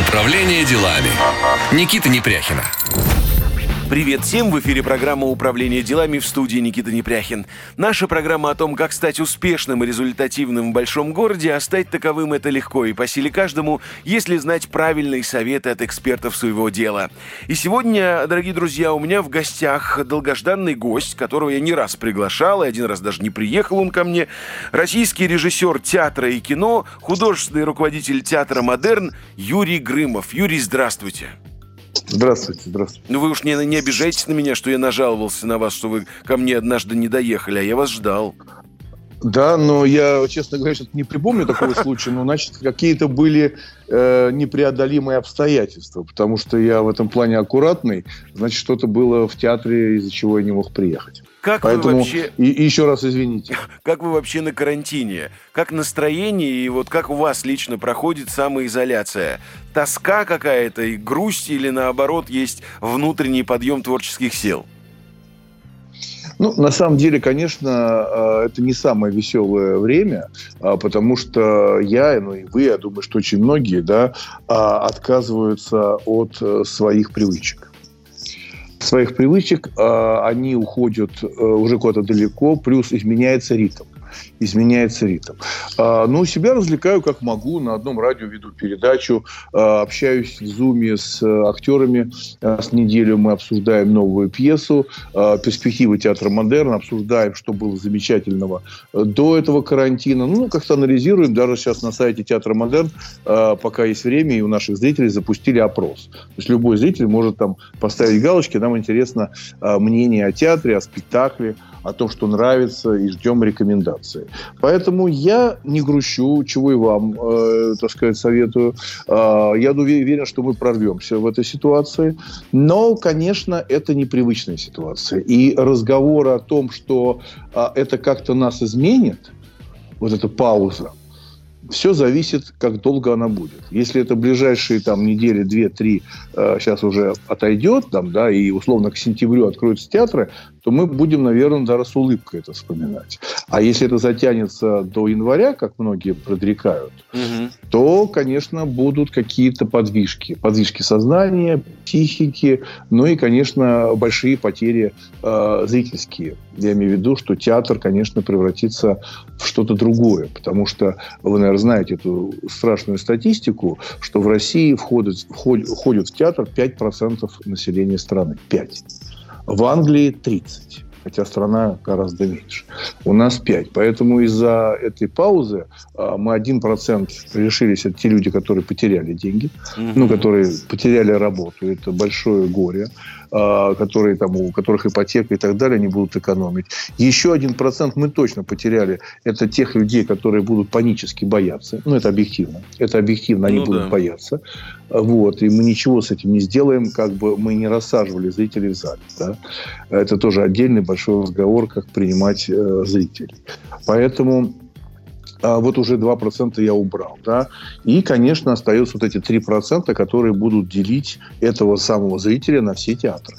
Управление делами. Никита Непряхина. Привет всем! В эфире программа «Управление делами» в студии Никита Непряхин. Наша программа о том, как стать успешным и результативным в большом городе, а стать таковым это легко и по силе каждому, если знать правильные советы от экспертов своего дела. И сегодня, дорогие друзья, у меня в гостях долгожданный гость, которого я не раз приглашал, и один раз даже не приехал он ко мне, российский режиссер театра и кино, художественный руководитель театра «Модерн» Юрий Грымов. Юрий, здравствуйте! Здравствуйте, здравствуйте. Ну вы уж не, не обижайтесь на меня, что я нажаловался на вас, что вы ко мне однажды не доехали, а я вас ждал. Да, но я, честно говоря, сейчас не припомню такого случая, но, значит, какие-то были э, непреодолимые обстоятельства, потому что я в этом плане аккуратный, значит, что-то было в театре, из-за чего я не мог приехать. Как Поэтому... вы вообще... И, и еще раз извините. Как вы вообще на карантине? Как настроение и вот как у вас лично проходит самоизоляция? Тоска какая-то и грусть или наоборот есть внутренний подъем творческих сил? Ну, на самом деле, конечно, э, это не самое веселое время, а, потому что я, ну и вы, я думаю, что очень многие, да, а, отказываются от э, своих привычек своих привычек, а, они уходят э, уже куда-то далеко, плюс изменяется ритм изменяется ритм. А, ну, себя развлекаю как могу. На одном радио веду передачу, а, общаюсь в зуме с э, актерами. А, с неделю мы обсуждаем новую пьесу, перспективы театра модерна, обсуждаем, что было замечательного э, до этого карантина. Ну, как-то анализируем. Даже сейчас на сайте театра модерн, пока есть время, и у наших зрителей запустили опрос. То есть любой зритель может там поставить галочки. Нам интересно мнение о театре, о спектакле, о том, что нравится, и ждем рекомендации. Поэтому я не грущу, чего и вам, э, так сказать, советую. Э, я уверен, что мы прорвемся в этой ситуации. Но, конечно, это непривычная ситуация. И разговор о том, что э, это как-то нас изменит, вот эта пауза, все зависит, как долго она будет. Если это ближайшие там недели, две, три, э, сейчас уже отойдет, там, да, и условно к сентябрю откроются театры, то мы будем, наверное, даже с улыбкой это вспоминать. А если это затянется до января, как многие предрекают, угу. то, конечно, будут какие-то подвижки. Подвижки сознания, психики, ну и, конечно, большие потери э, зрительские. Я имею в виду, что театр, конечно, превратится в что-то другое, потому что вы, наверное, знаете эту страшную статистику, что в России входят, входят, входят в театр 5% населения страны. 5. В Англии 30 хотя страна гораздо меньше. У нас 5. Поэтому из-за этой паузы а, мы 1% решились, это те люди, которые потеряли деньги, угу. ну, которые потеряли работу. Это большое горе. А, которые, там, у которых ипотека и так далее, они будут экономить. Еще один процент мы точно потеряли. Это тех людей, которые будут панически бояться. Ну, это объективно. Это объективно, они ну, будут да. бояться. Вот. И мы ничего с этим не сделаем, как бы мы не рассаживали зрителей в зале. Да? Это тоже отдельный большой разговор, как принимать э, зрителей. Поэтому вот уже 2% я убрал. Да? И, конечно, остаются вот эти 3%, которые будут делить этого самого зрителя на все театры.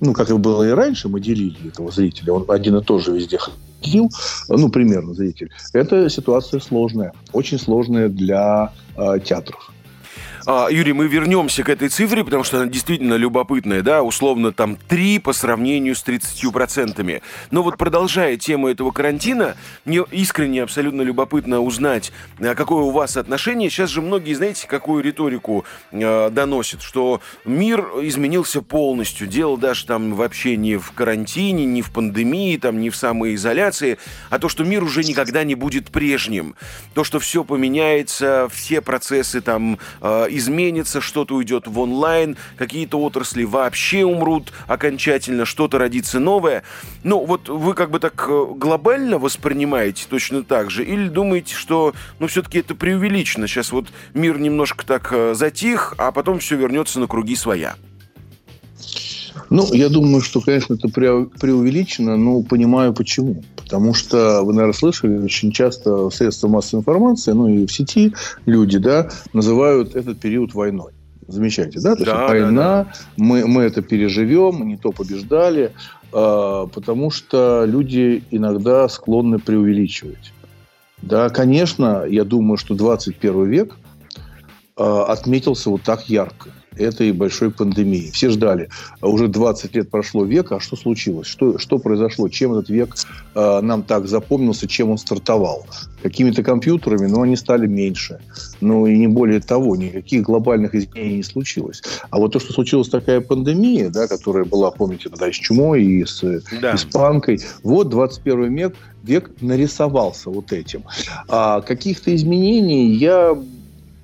Ну, как и было и раньше, мы делили этого зрителя. Он один и тот же везде ходил, ну, примерно зритель. Это ситуация сложная, очень сложная для э, театров. А, Юрий, мы вернемся к этой цифре, потому что она действительно любопытная, да, условно там 3 по сравнению с 30%. Но вот продолжая тему этого карантина, мне искренне абсолютно любопытно узнать, а, какое у вас отношение. Сейчас же многие, знаете, какую риторику э, доносят, что мир изменился полностью. Дело даже там вообще не в карантине, не в пандемии, там, не в самоизоляции, а то, что мир уже никогда не будет прежним. То, что все поменяется, все процессы там э, изменится, что-то уйдет в онлайн, какие-то отрасли вообще умрут окончательно, что-то родится новое. Ну, вот вы как бы так э, глобально воспринимаете точно так же? Или думаете, что, ну, все-таки это преувеличено? Сейчас вот мир немножко так э, затих, а потом все вернется на круги своя. Ну, я думаю, что, конечно, это преувеличено, но понимаю почему. Потому что, вы, наверное, слышали, очень часто в средствах массовой информации, ну и в сети люди, да, называют этот период войной. Замечаете, да? То да, есть война, да, да. Мы, мы это переживем, мы не то побеждали, э, потому что люди иногда склонны преувеличивать. Да, конечно, я думаю, что 21 век отметился вот так ярко этой большой пандемии. Все ждали. А уже 20 лет прошло века, а что случилось? Что, что произошло? Чем этот век э, нам так запомнился? Чем он стартовал? Какими-то компьютерами, но они стали меньше. Ну и не более того, никаких глобальных изменений не случилось. А вот то, что случилась такая пандемия, да, которая была, помните, тогда и с чумой, и с да. испанкой, вот 21 век, век нарисовался вот этим. А каких-то изменений я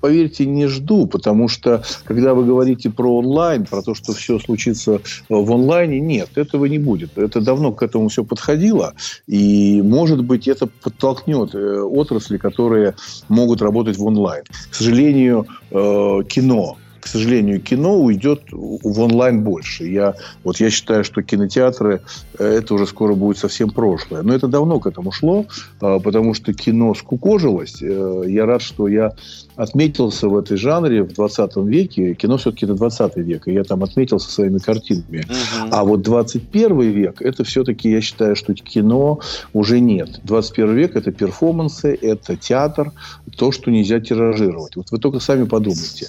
поверьте, не жду, потому что, когда вы говорите про онлайн, про то, что все случится в онлайне, нет, этого не будет. Это давно к этому все подходило, и, может быть, это подтолкнет э, отрасли, которые могут работать в онлайн. К сожалению, э, кино к сожалению, кино уйдет в онлайн больше. Я, вот я считаю, что кинотеатры э, это уже скоро будет совсем прошлое. Но это давно к этому шло, потому что кино скукожилось. Я рад, что я отметился в этой жанре в 20 веке. Кино все-таки это 20 век, и я там отметился своими картинами. Угу. А вот 21 век, это все-таки, я считаю, что кино уже нет. 21 век – это перформансы, это театр, то, что нельзя тиражировать. Вот вы только сами подумайте.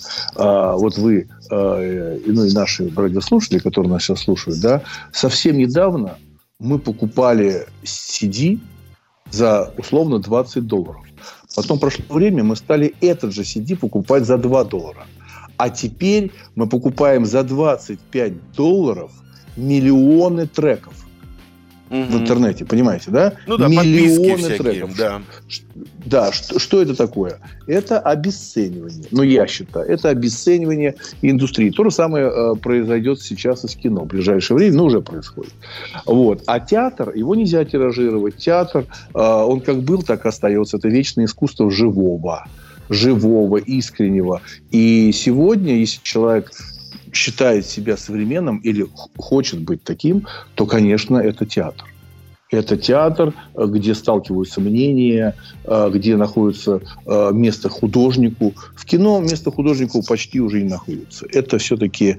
Вот вы, а, ну и наши радиослушатели, которые нас сейчас слушают, да, совсем недавно мы покупали CD за условно 20 долларов. Потом прошло время, мы стали этот же CD покупать за 2 доллара. А теперь мы покупаем за 25 долларов миллионы треков угу. в интернете, понимаете, да? Ну да, Миллионы треков. Да, да что, что это такое? Это обесценивание. Ну, я считаю, это обесценивание индустрии. То же самое э, произойдет сейчас и с кино в ближайшее время, ну, уже происходит. Вот. А театр, его нельзя тиражировать. Театр, э, он как был, так и остается. Это вечное искусство живого живого, искреннего. И сегодня, если человек считает себя современным или хочет быть таким, то, конечно, это театр. Это театр, где сталкиваются мнения, э, где находится э, место художнику. В кино место художнику почти уже не находится. Это все-таки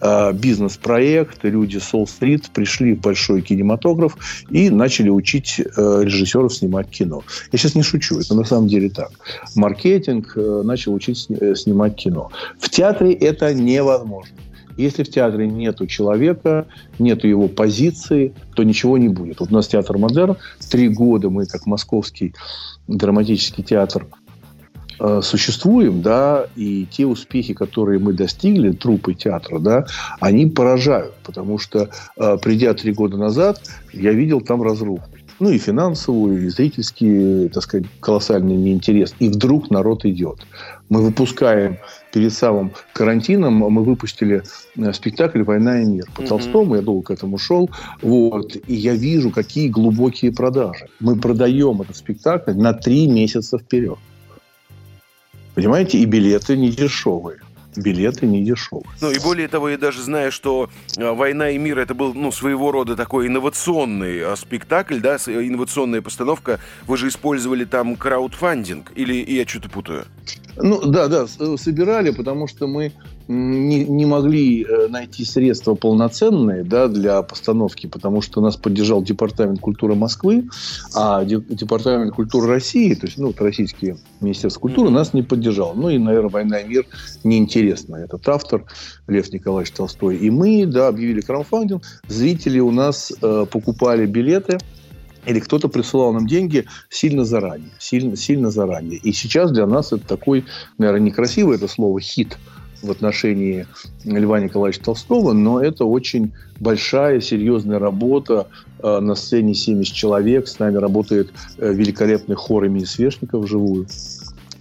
э, бизнес-проект. Люди Сол-стрит пришли в большой кинематограф и начали учить режиссеров снимать кино. Я сейчас не шучу, это на самом деле так. Маркетинг начал учить снимать кино. В театре это невозможно. Если в театре нету человека, нету его позиции, то ничего не будет. Вот у нас театр «Модерн». Три года мы, как московский драматический театр, э, существуем, да, и те успехи, которые мы достигли, трупы театра, да, они поражают, потому что, э, придя три года назад, я видел там разруху ну и финансовую, и зрительский, так сказать, колоссальный неинтерес. И вдруг народ идет. Мы выпускаем перед самым карантином, мы выпустили э, спектакль «Война и мир» по mm-hmm. Толстому, я долго к этому шел, вот, и я вижу, какие глубокие продажи. Мы продаем этот спектакль на три месяца вперед. Понимаете, и билеты не дешевые билеты не дешевые. Ну и более того, я даже знаю, что а, «Война и мир» это был ну, своего рода такой инновационный а, спектакль, да, инновационная постановка. Вы же использовали там краудфандинг, или я что-то путаю? Ну да, да, собирали, потому что мы не, не могли э, найти средства полноценные да, для постановки, потому что нас поддержал Департамент культуры Москвы, а Департамент культуры России, то есть ну, российские Министерство культуры, нас не поддержал. Ну и, наверное, «Война и мир» неинтересно. Этот автор Лев Николаевич Толстой. И мы, да, объявили краудфандинг. Зрители у нас э, покупали билеты – или кто-то присылал нам деньги сильно заранее, сильно, сильно заранее. И сейчас для нас это такой, наверное, некрасивое это слово «хит», в отношении Льва Николаевича Толстого, но это очень большая, серьезная работа. Э, на сцене 70 человек. С нами работает э, великолепный хор имени Свешников вживую.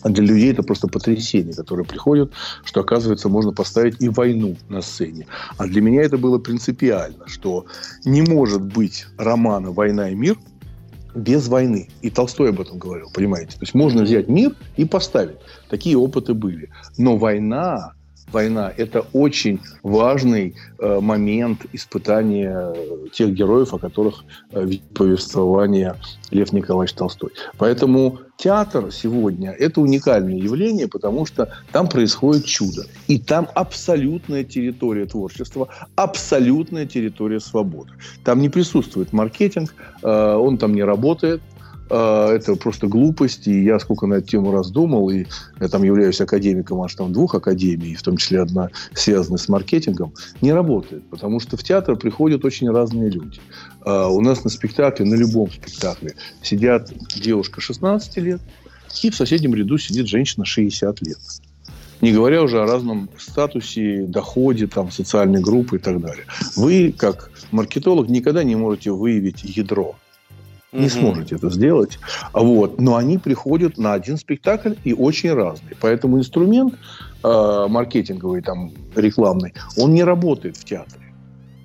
А для людей это просто потрясение, которое приходит, что, оказывается, можно поставить и войну на сцене. А для меня это было принципиально, что не может быть романа «Война и мир», без войны. И Толстой об этом говорил, понимаете? То есть можно взять мир и поставить. Такие опыты были. Но война война – это очень важный э, момент испытания тех героев, о которых э, повествование Лев Николаевич Толстой. Поэтому театр сегодня – это уникальное явление, потому что там происходит чудо. И там абсолютная территория творчества, абсолютная территория свободы. Там не присутствует маркетинг, э, он там не работает, э, это просто глупость, и я сколько на эту тему раздумал, и я там являюсь академиком аж там двух академий, в том числе одна связанная с маркетингом, не работает, потому что в театр приходят очень разные люди. Э, у нас на спектакле, на любом спектакле сидят девушка 16 лет, и в соседнем ряду сидит женщина 60 лет. Не говоря уже о разном статусе, доходе, там, социальной группы и так далее. Вы, как маркетолог, никогда не можете выявить ядро. Не mm-hmm. сможете это сделать. Вот. Но они приходят на один спектакль и очень разные. Поэтому инструмент э, маркетинговый, там, рекламный, он не работает в театре.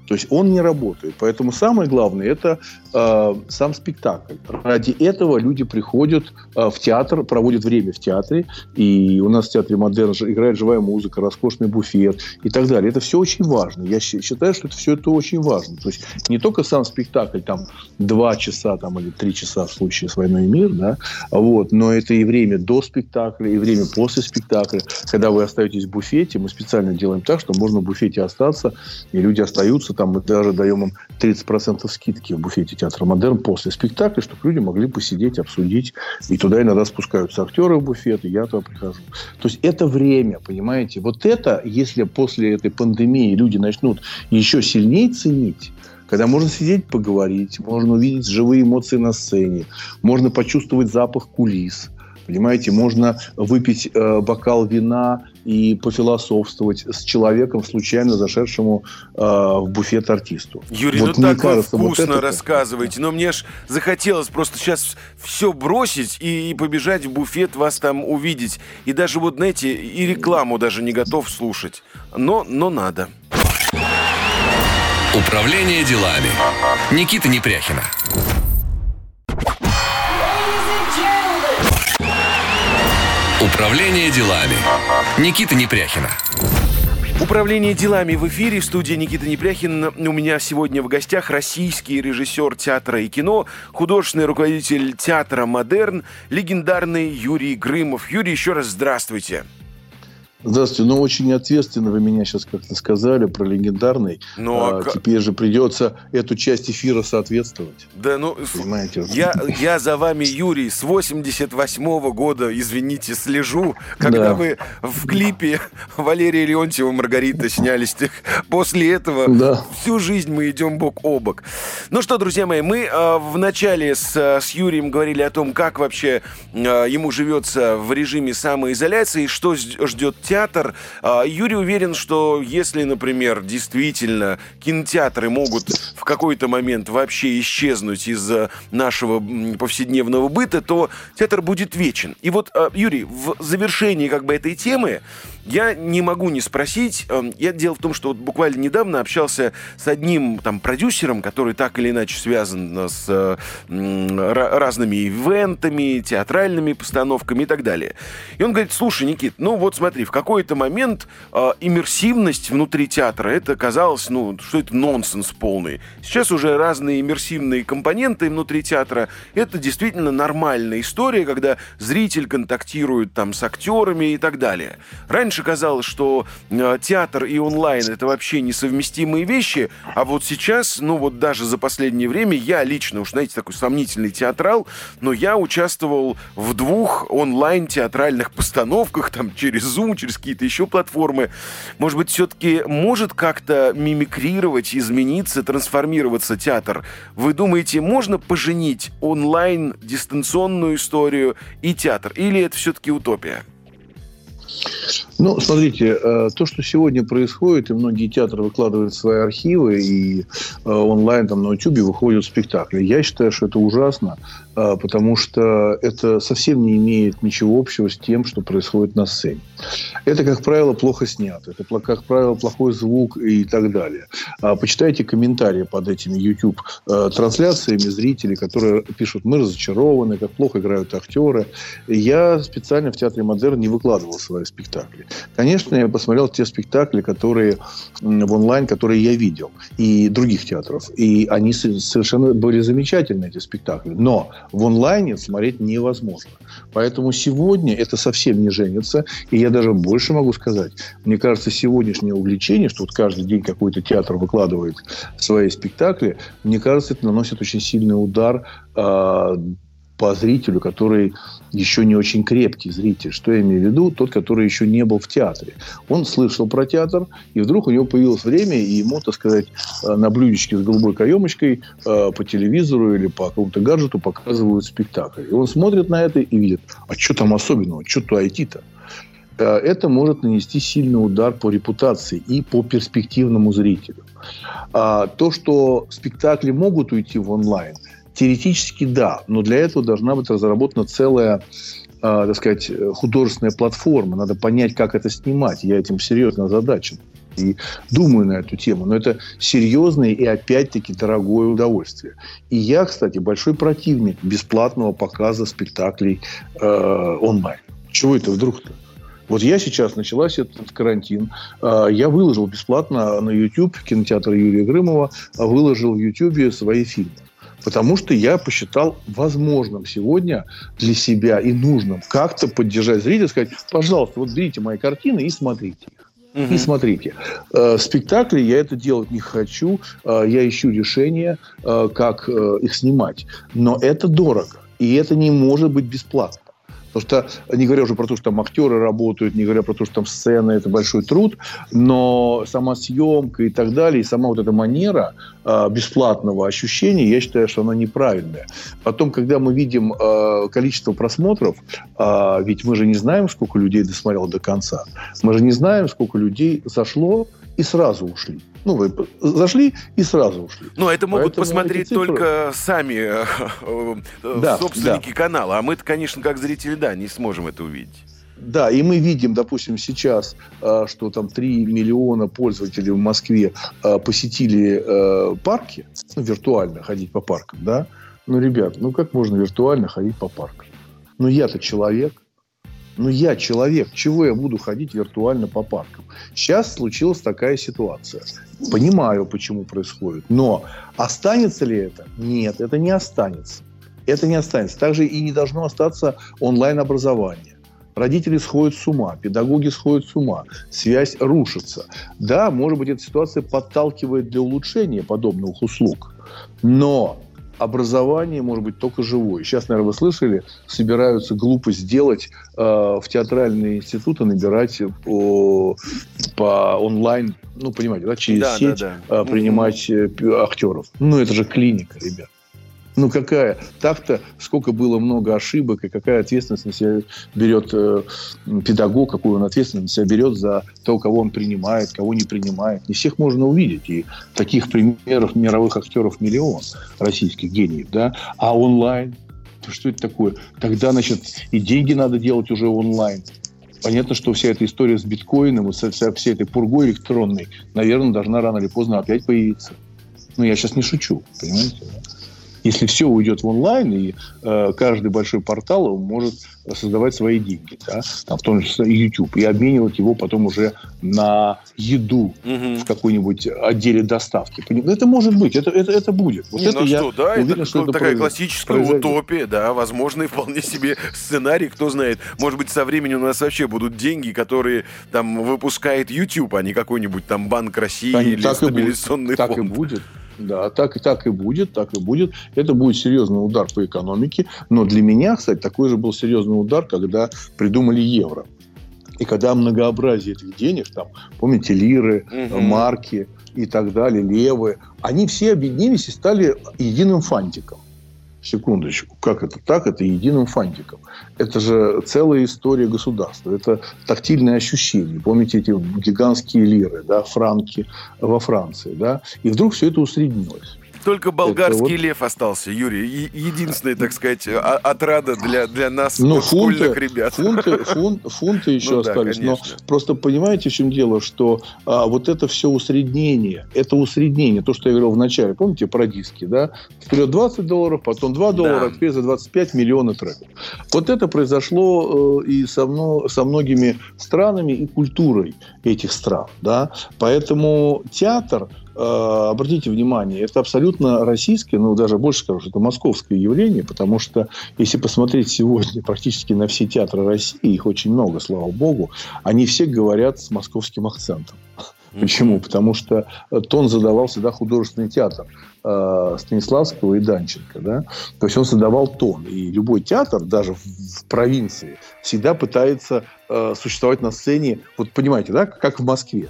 То есть он не работает. Поэтому самое главное это э, сам спектакль. Ради этого люди приходят э, в театр, проводят время в театре. И у нас в театре модерн играет живая музыка, роскошный буфет и так далее. Это все очень важно. Я считаю, что это все это очень важно. То есть не только сам спектакль, там два часа там, или три часа в случае с «Войной и мир», да, вот, но это и время до спектакля, и время после спектакля. Когда вы остаетесь в буфете, мы специально делаем так, что можно в буфете остаться, и люди остаются там мы даже даем им 30% скидки в буфете театра «Модерн» после спектакля, чтобы люди могли посидеть, обсудить. И туда иногда спускаются актеры в буфет, и я туда прихожу. То есть это время, понимаете? Вот это, если после этой пандемии люди начнут еще сильнее ценить, когда можно сидеть, поговорить, можно увидеть живые эмоции на сцене, можно почувствовать запах кулис – Понимаете, можно выпить э, бокал вина и пофилософствовать с человеком, случайно зашедшему э, в буфет артисту. Юрий, вот, ну так кажется, вы вкусно вот это... рассказываете, но мне ж захотелось просто сейчас все бросить и, и побежать в буфет, вас там увидеть. И даже вот, знаете, и рекламу даже не готов слушать. Но, но надо. Управление делами. Никита Непряхина. Управление делами. Никита Непряхина. Управление делами в эфире. В студии Никита Непряхин. У меня сегодня в гостях российский режиссер театра и кино, художественный руководитель театра «Модерн», легендарный Юрий Грымов. Юрий, еще раз здравствуйте. Здравствуйте. Ну, очень ответственно вы меня сейчас как-то сказали про легендарный. Ну, а, а теперь же придется эту часть эфира соответствовать. Да, ну, понимаете. Я, я за вами, Юрий, с 88-го года, извините, слежу, когда да. вы в клипе Валерия Леонтьева Маргарита снялись. После этого да. всю жизнь мы идем бок о бок. Ну что, друзья мои, мы э, в начале с, с Юрием говорили о том, как вообще э, ему живется в режиме самоизоляции, что ждет театр кинотеатр. А, Юрий уверен, что если, например, действительно кинотеатры могут в какой-то момент вообще исчезнуть из нашего повседневного быта, то театр будет вечен. И вот, а, Юрий, в завершении как бы этой темы я не могу не спросить. Эм, я дело в том, что вот буквально недавно общался с одним там продюсером, который так или иначе связан с э, разными ивентами, театральными постановками и так далее. И он говорит, слушай, Никит, ну вот смотри, в какой-то момент э, иммерсивность внутри театра, это казалось, ну, что это нонсенс полный. Сейчас уже разные иммерсивные компоненты внутри театра. Это действительно нормальная история, когда зритель контактирует там с актерами и так далее. Раньше раньше казалось, что э, театр и онлайн это вообще несовместимые вещи, а вот сейчас, ну вот даже за последнее время, я лично, уж знаете, такой сомнительный театрал, но я участвовал в двух онлайн-театральных постановках, там, через Zoom, через какие-то еще платформы. Может быть, все-таки может как-то мимикрировать, измениться, трансформироваться театр? Вы думаете, можно поженить онлайн, дистанционную историю и театр? Или это все-таки утопия? Ну, смотрите, э, то, что сегодня происходит, и многие театры выкладывают свои архивы, и э, онлайн там на YouTube выходят спектакли. Я считаю, что это ужасно, потому что это совсем не имеет ничего общего с тем, что происходит на сцене. Это, как правило, плохо снято. Это, как правило, плохой звук и так далее. А почитайте комментарии под этими YouTube-трансляциями зрителей, которые пишут, мы разочарованы, как плохо играют актеры. Я специально в Театре Модерн не выкладывал свои спектакли. Конечно, я посмотрел те спектакли, которые в онлайн, которые я видел, и других театров. И они совершенно были замечательные, эти спектакли. Но в онлайне смотреть невозможно. Поэтому сегодня это совсем не женится. И я даже больше могу сказать. Мне кажется, сегодняшнее увлечение, что вот каждый день какой-то театр выкладывает свои спектакли, мне кажется, это наносит очень сильный удар э, по зрителю, который еще не очень крепкий зритель. Что я имею в виду? Тот, который еще не был в театре. Он слышал про театр, и вдруг у него появилось время, и ему, так сказать, э, на блюдечке с голубой каемочкой э, по телевизору или по какому-то гаджету показывают спектакль. И он смотрит на это и видит, а что там особенного, что то IT-то? Это может нанести сильный удар по репутации и по перспективному зрителю. А то, что спектакли могут уйти в онлайн, теоретически да, но для этого должна быть разработана целая а, так сказать, художественная платформа. Надо понять, как это снимать. Я этим серьезно озадачен. И думаю на эту тему. Но это серьезное и, опять-таки, дорогое удовольствие. И я, кстати, большой противник бесплатного показа спектаклей э, онлайн. Чего это вдруг-то? Вот я сейчас, началась этот карантин, а, я выложил бесплатно на YouTube, кинотеатр Юрия Грымова, выложил в YouTube свои фильмы. Потому что я посчитал возможным сегодня для себя и нужным как-то поддержать зрителя, сказать, пожалуйста, вот берите мои картины и смотрите их. Угу. И смотрите, э, спектакли я это делать не хочу, э, я ищу решение, э, как э, их снимать. Но это дорого, и это не может быть бесплатно. Потому что, не говоря уже про то, что там актеры работают, не говоря про то, что там сцена – это большой труд, но сама съемка и так далее, и сама вот эта манера э, бесплатного ощущения, я считаю, что она неправильная. Потом, когда мы видим э, количество просмотров, э, ведь мы же не знаем, сколько людей досмотрело до конца. Мы же не знаем, сколько людей зашло и сразу ушли. Ну, вы зашли и сразу ушли. Ну, это могут Поэтому посмотреть цифры... только сами э, э, да, собственники да. канала. А мы-то, конечно, как зрители, да, не сможем это увидеть. Да, и мы видим, допустим, сейчас, э, что там 3 миллиона пользователей в Москве посетили парки, ну, виртуально ходить по паркам, да? Ну, ребят, ну как можно виртуально ходить по паркам? Ну, я-то человек, ну, я человек, чего я буду ходить виртуально по паркам? Сейчас случилась такая ситуация. Понимаю, почему происходит. Но останется ли это? Нет, это не останется. Это не останется. Также и не должно остаться онлайн-образование. Родители сходят с ума, педагоги сходят с ума, связь рушится. Да, может быть, эта ситуация подталкивает для улучшения подобных услуг. Но образование может быть только живое. Сейчас, наверное, вы слышали, собираются глупо сделать э, в театральные институты, набирать по, по онлайн, ну, понимаете, да, через да, сеть да, да. Э, принимать э, актеров. Ну, это же клиника, ребят. Ну, какая? Так-то сколько было много ошибок, и какая ответственность на себя берет э, педагог, какую он ответственность на себя берет за то, кого он принимает, кого не принимает. Не всех можно увидеть. И таких примеров мировых актеров миллион, российских гениев. Да? А онлайн? Что это такое? Тогда, значит, и деньги надо делать уже онлайн. Понятно, что вся эта история с биткоином, вся, вся этой пургой электронной, наверное, должна рано или поздно опять появиться. Ну, я сейчас не шучу, понимаете? Если все уйдет в онлайн, и э, каждый большой портал может создавать свои деньги, да, там, в том числе YouTube, и обменивать его потом уже на еду угу. в какой-нибудь отделе доставки. Это может быть, это, это, это будет. Вот Не, это ну я что, да, уверен, это, что это такая произойдет. классическая произойдет. утопия, да, возможно, вполне себе сценарий, кто знает. Может быть, со временем у нас вообще будут деньги, которые там выпускает YouTube, а не какой-нибудь там Банк России так, или так стабилизационный и будет, фонд. Так и будет. Да, так, и так и будет, так и будет. Это будет серьезный удар по экономике. Но для меня, кстати, такой же был серьезный удар, когда придумали евро. И когда многообразие этих денег, там, помните, лиры, угу. марки и так далее, левы, они все объединились и стали единым фантиком секундочку, как это так? Это единым фантиком. Это же целая история государства. Это тактильное ощущение. Помните эти гигантские лиры, да, франки во Франции, да? И вдруг все это усреднилось. Только болгарский вот... лев остался, Юрий. Единственный, так сказать, отрада для, для нас, ну, фунты, ребят. Фунты, фун, фунты еще ну, остались. Да, но просто понимаете, в чем дело, что а, вот это все усреднение, это усреднение, то, что я говорил в начале, помните про диски, да? Вперед 20 долларов, потом 2 доллара, да. теперь за 25 миллионов треков. Вот это произошло э, и со, мно, со многими странами и культурой этих стран, да? Поэтому театр обратите внимание, это абсолютно российское, ну, даже больше скажу, что это московское явление, потому что, если посмотреть сегодня практически на все театры России, их очень много, слава богу, они все говорят с московским акцентом. Почему? Потому что тон задавал всегда художественный театр э, Станиславского и Данченко. Да? То есть он задавал тон. И любой театр, даже в, в провинции, всегда пытается э, существовать на сцене, вот понимаете, да, как в Москве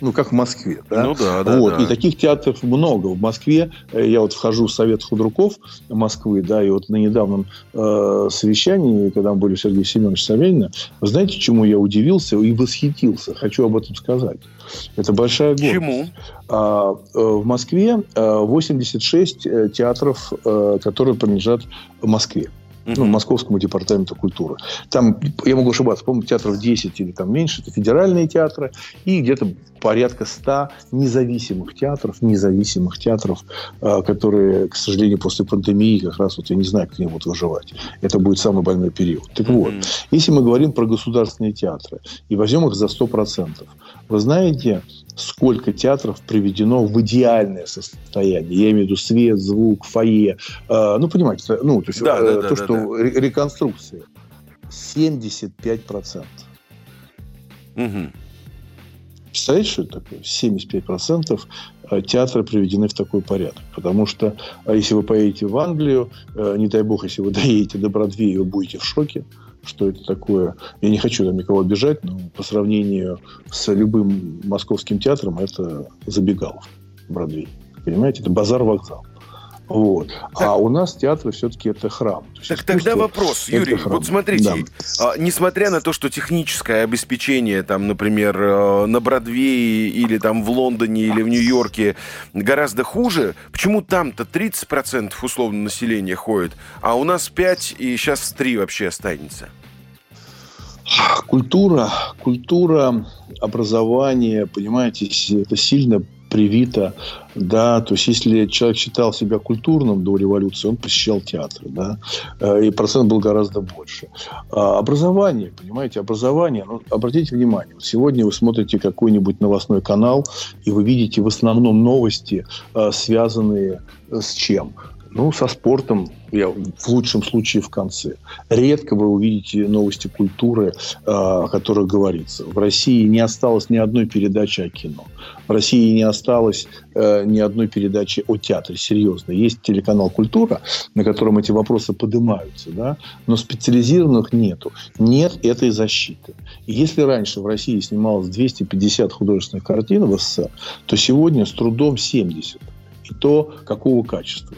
ну, как в Москве. Да? Ну да, да, вот. да. И таких театров много. В Москве э, я вот вхожу в Совет худруков Москвы, да, и вот на недавнем э, совещании, когда мы были у Сергея Семеновича Савельина, вы знаете, чему я удивился и восхитился? Хочу об этом сказать. Это большая гордость. Чему? А, э, в Москве 86 э, театров, которые принадлежат Москве ну, Московскому департаменту культуры. Там, я могу ошибаться, по-моему, театров 10 или там меньше, это федеральные театры, и где-то порядка 100 независимых театров, независимых театров, э, которые, к сожалению, после пандемии как раз вот я не знаю, как они будут выживать. Это будет самый больной период. Так вот, если мы говорим про государственные театры и возьмем их за 100%, вы знаете, сколько театров приведено в идеальное состояние. Я имею в виду свет, звук, фойе. Э, ну, понимаете, ну, то есть да, э, да, то, да, что да. реконструкция. 75%. Угу. Представляете, что это такое? 75% э, театры приведены в такой порядок. Потому что а если вы поедете в Англию, э, не дай бог, если вы доедете до Бродвея, вы будете в шоке что это такое. Я не хочу там никого обижать, но по сравнению с любым московским театром это забегаловка Бродвей. Понимаете, это базар-вокзал. Вот. А у нас театры все-таки это храм. Так тогда вопрос, Юрий, вот смотрите, да. а, несмотря на то, что техническое обеспечение, там, например, э, на Бродвее или там в Лондоне или в Нью-Йорке гораздо хуже, почему там-то 30% условно населения ходит, а у нас 5 и сейчас 3 вообще останется? Культура, культура, образование, понимаете, это сильно привито, да, то есть если человек считал себя культурным до революции, он посещал театр, да, э, и процент был гораздо больше. А образование, понимаете, образование, ну, обратите внимание, сегодня вы смотрите какой-нибудь новостной канал, и вы видите в основном новости, э, связанные с чем? Ну, со спортом, я, в лучшем случае в конце. Редко вы увидите новости культуры, э, о которых говорится. В России не осталось ни одной передачи о кино. В России не осталось э, ни одной передачи о театре, серьезно. Есть телеканал «Культура», на котором эти вопросы поднимаются, да? но специализированных нету. Нет этой защиты. Если раньше в России снималось 250 художественных картин в СССР, то сегодня с трудом 70. И то какого качества?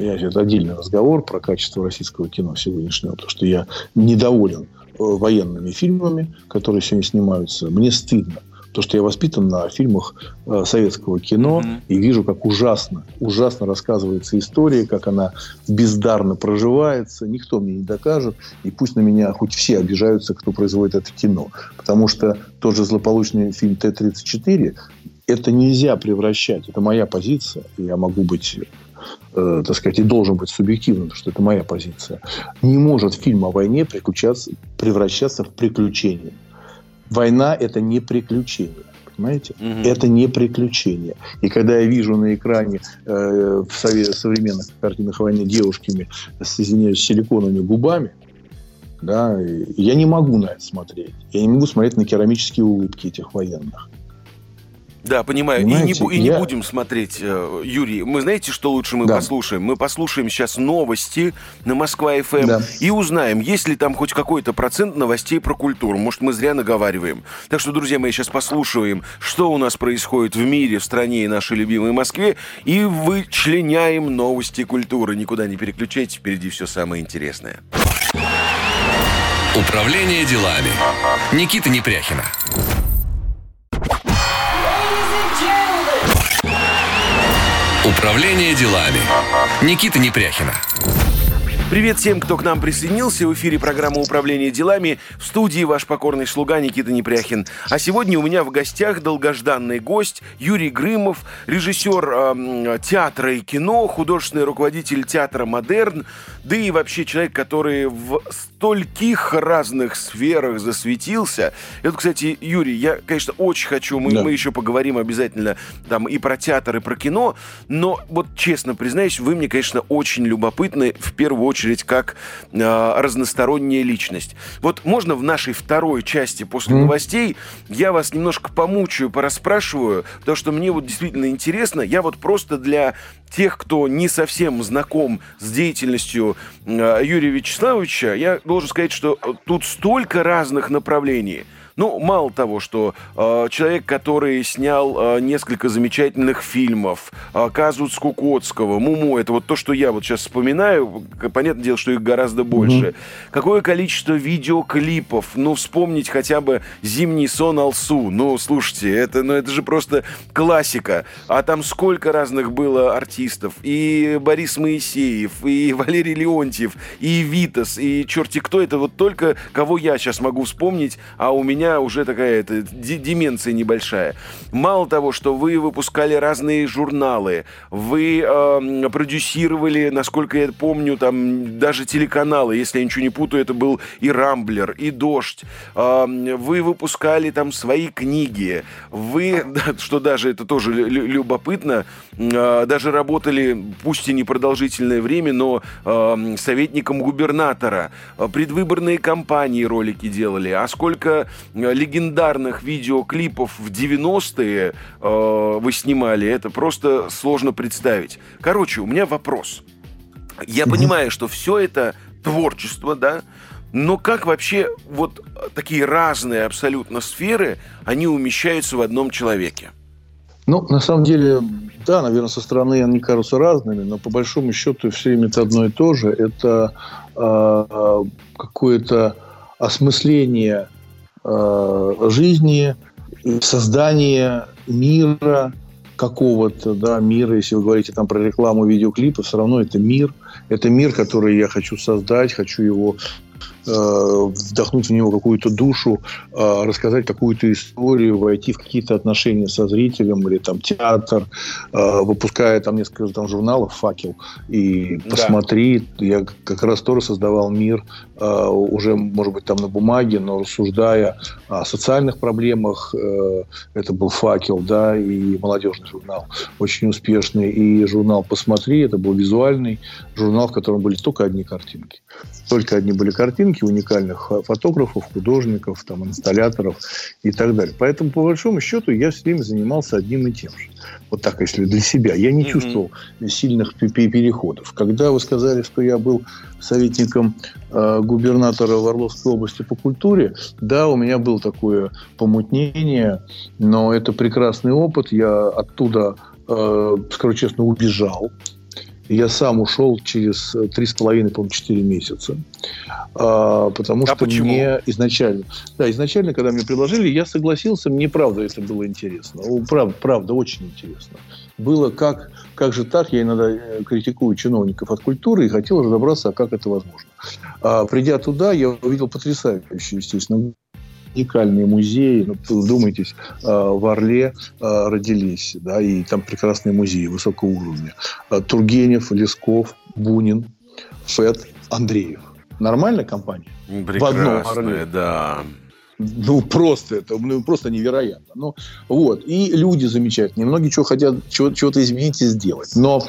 Я, это отдельный разговор про качество российского кино сегодняшнего, потому что я недоволен э, военными фильмами, которые сегодня снимаются. Мне стыдно. То, что я воспитан на фильмах э, советского кино mm-hmm. и вижу, как ужасно, ужасно рассказывается история, как она бездарно проживается, никто мне не докажет, и пусть на меня хоть все обижаются, кто производит это кино. Потому что тот же злополучный фильм Т-34 это нельзя превращать, это моя позиция, я могу быть э, так сказать, и должен быть субъективным, потому что это моя позиция, не может фильм о войне превращаться в приключение. Война – это не приключение. Понимаете? Угу. Это не приключение. И когда я вижу на экране э, в современных картинах войны девушками с, извиняюсь, силиконовыми губами, да, я не могу на это смотреть. Я не могу смотреть на керамические улыбки этих военных. Да, понимаю. Понимаете, и не, и не я... будем смотреть, э, Юрий. Мы знаете, что лучше мы да. послушаем? Мы послушаем сейчас новости на Москва-ФМ да. и узнаем, есть ли там хоть какой-то процент новостей про культуру. Может, мы зря наговариваем. Так что, друзья мои, сейчас послушаем, что у нас происходит в мире, в стране и нашей любимой Москве, и вычленяем новости культуры. Никуда не переключайтесь, впереди все самое интересное. Управление делами. Никита Непряхина. Управление делами. Никита Непряхина. Привет всем, кто к нам присоединился. В эфире программа «Управление делами». В студии ваш покорный слуга Никита Непряхин. А сегодня у меня в гостях долгожданный гость Юрий Грымов, режиссер э, театра и кино, художественный руководитель театра «Модерн», да и вообще человек, который в стольких разных сферах засветился. И вот, кстати, Юрий, я, конечно, очень хочу, мы, да. мы еще поговорим обязательно там и про театр, и про кино, но вот честно признаюсь, вы мне, конечно, очень любопытны, в первую очередь, очередь, как э, разносторонняя личность. Вот можно в нашей второй части после mm. новостей я вас немножко помучаю, порасспрашиваю, потому что мне вот действительно интересно. Я вот просто для тех, кто не совсем знаком с деятельностью э, Юрия Вячеславовича, я должен сказать, что тут столько разных направлений – ну, мало того, что э, человек, который снял э, несколько замечательных фильмов, э, Казут Скукотского, Муму, это вот то, что я вот сейчас вспоминаю, понятное дело, что их гораздо больше. Mm-hmm. Какое количество видеоклипов, ну, вспомнить хотя бы «Зимний сон Алсу», ну, слушайте, это, ну, это же просто классика. А там сколько разных было артистов, и Борис Моисеев, и Валерий Леонтьев, и Витас, и черти кто, это вот только кого я сейчас могу вспомнить, а у меня уже такая это, деменция небольшая. Мало того, что вы выпускали разные журналы, вы э, продюсировали, насколько я помню, там даже телеканалы, если я ничего не путаю, это был и Рамблер, и Дождь. Э, вы выпускали там свои книги, вы, что даже это тоже любопытно, э, даже работали, пусть и непродолжительное время, но э, советником губернатора, предвыборные кампании ролики делали, а сколько легендарных видеоклипов в 90-е э, вы снимали, это просто сложно представить. Короче, у меня вопрос. Я понимаю, что все это творчество, да, но как вообще вот такие разные абсолютно сферы, они умещаются в одном человеке? Ну, на самом деле, да, наверное, со стороны они кажутся разными, но по большому счету все это одно и то же. Это э, какое-то осмысление Э, жизни, создания мира какого-то, да, мира, если вы говорите там про рекламу видеоклипов, все равно это мир, это мир, который я хочу создать, хочу его Э, вдохнуть в него какую-то душу, э, рассказать какую-то историю, войти в какие-то отношения со зрителем или там театр, выпуская там несколько там журналов «Факел» и «Посмотри». Да. Я как раз тоже создавал мир уже, может быть, там на бумаге, но рассуждая о социальных проблемах. Это был «Факел», да, и молодежный журнал, очень успешный. И журнал «Посмотри», это был визуальный журнал, в котором были только одни картинки. Только одни были картинки уникальных фотографов, художников, там, инсталляторов и так далее. Поэтому, по большому счету, я все время занимался одним и тем же. Вот так, если для себя. Я не mm-hmm. чувствовал сильных переходов. Когда вы сказали, что я был советником э, губернатора в Орловской области по культуре, да, у меня было такое помутнение, но это прекрасный опыт. Я оттуда, э, скажу честно, убежал я сам ушел через э, три с половиной, по-моему, четыре месяца. А, потому а что почему? мне изначально... Да, изначально, когда мне предложили, я согласился, мне правда это было интересно. Правда, правда очень интересно. Было как, как же так, я иногда э, критикую чиновников от культуры и хотел разобраться, а как это возможно. А, придя туда, я увидел потрясающую, естественно, уникальные музеи. Ну, вдумайтесь, а, в Орле а, родились, да, и там прекрасные музеи высокого уровня. А, Тургенев, Лесков, Бунин, Фет, Андреев. Нормальная компания? Прекрасная, в одном Орле. да. Ну, просто это, ну, просто невероятно. Ну, вот. И люди замечательные. Многие чего хотят чего, чего-то изменить и сделать. Но